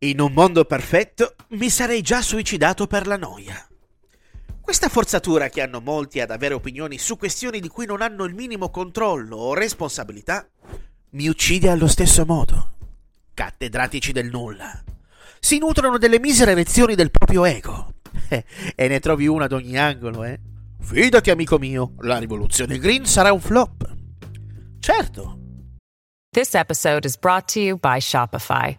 In un mondo perfetto mi sarei già suicidato per la noia. Questa forzatura che hanno molti ad avere opinioni su questioni di cui non hanno il minimo controllo o responsabilità mi uccide allo stesso modo. Cattedratici del nulla. Si nutrono delle misere lezioni del proprio ego. e ne trovi una ad ogni angolo, eh? Fidati, amico mio, la rivoluzione green sarà un flop. Certo. This episode is brought to you by Shopify.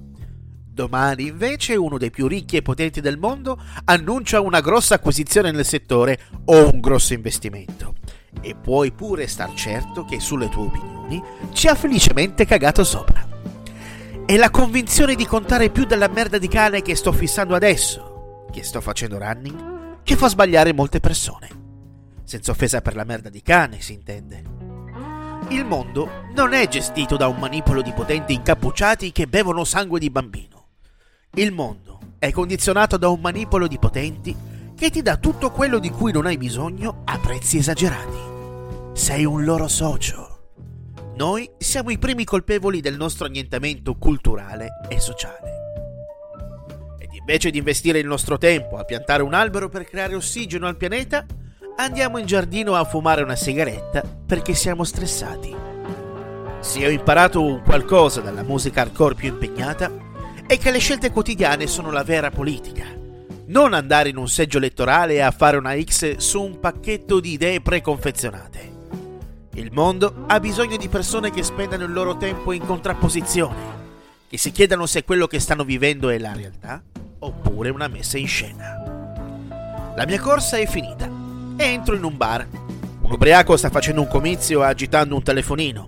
Domani invece uno dei più ricchi e potenti del mondo annuncia una grossa acquisizione nel settore o un grosso investimento. E puoi pure star certo che sulle tue opinioni ci ha felicemente cagato sopra. È la convinzione di contare più della merda di cane che sto fissando adesso, che sto facendo running, che fa sbagliare molte persone. Senza offesa per la merda di cane, si intende. Il mondo non è gestito da un manipolo di potenti incappucciati che bevono sangue di bambino. Il mondo è condizionato da un manipolo di potenti che ti dà tutto quello di cui non hai bisogno a prezzi esagerati. Sei un loro socio. Noi siamo i primi colpevoli del nostro annientamento culturale e sociale. Ed invece di investire il nostro tempo a piantare un albero per creare ossigeno al pianeta, andiamo in giardino a fumare una sigaretta perché siamo stressati. Se ho imparato qualcosa dalla musica hardcore più impegnata, è che le scelte quotidiane sono la vera politica. Non andare in un seggio elettorale a fare una X su un pacchetto di idee preconfezionate. Il mondo ha bisogno di persone che spendano il loro tempo in contrapposizione, che si chiedano se quello che stanno vivendo è la realtà oppure una messa in scena. La mia corsa è finita entro in un bar. Un ubriaco sta facendo un comizio agitando un telefonino.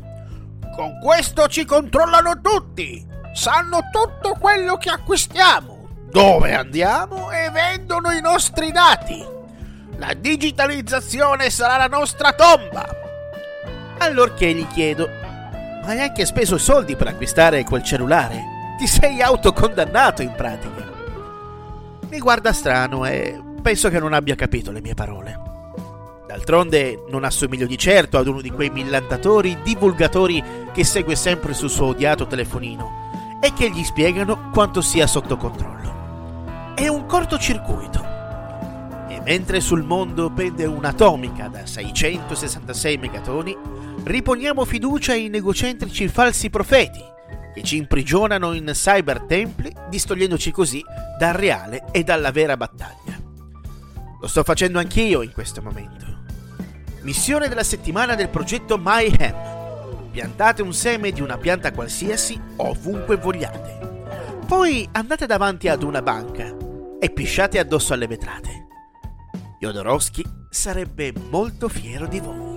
Con questo ci controllano tutti! Sanno tutto quello che acquistiamo, dove andiamo e vendono i nostri dati. La digitalizzazione sarà la nostra tomba. Allorché gli chiedo: Ma hai anche speso soldi per acquistare quel cellulare? Ti sei autocondannato in pratica. Mi guarda strano e penso che non abbia capito le mie parole. D'altronde non assomiglio di certo ad uno di quei millantatori divulgatori che segue sempre sul suo odiato telefonino e che gli spiegano quanto sia sotto controllo. È un cortocircuito. E mentre sul mondo pende un'atomica da 666 megatoni, riponiamo fiducia in egocentrici falsi profeti che ci imprigionano in cyber templi, distogliendoci così dal reale e dalla vera battaglia. Lo sto facendo anch'io in questo momento. Missione della settimana del progetto Mayhem. Piantate un seme di una pianta qualsiasi ovunque vogliate. Poi andate davanti ad una banca e pisciate addosso alle vetrate. Jodorowsky sarebbe molto fiero di voi.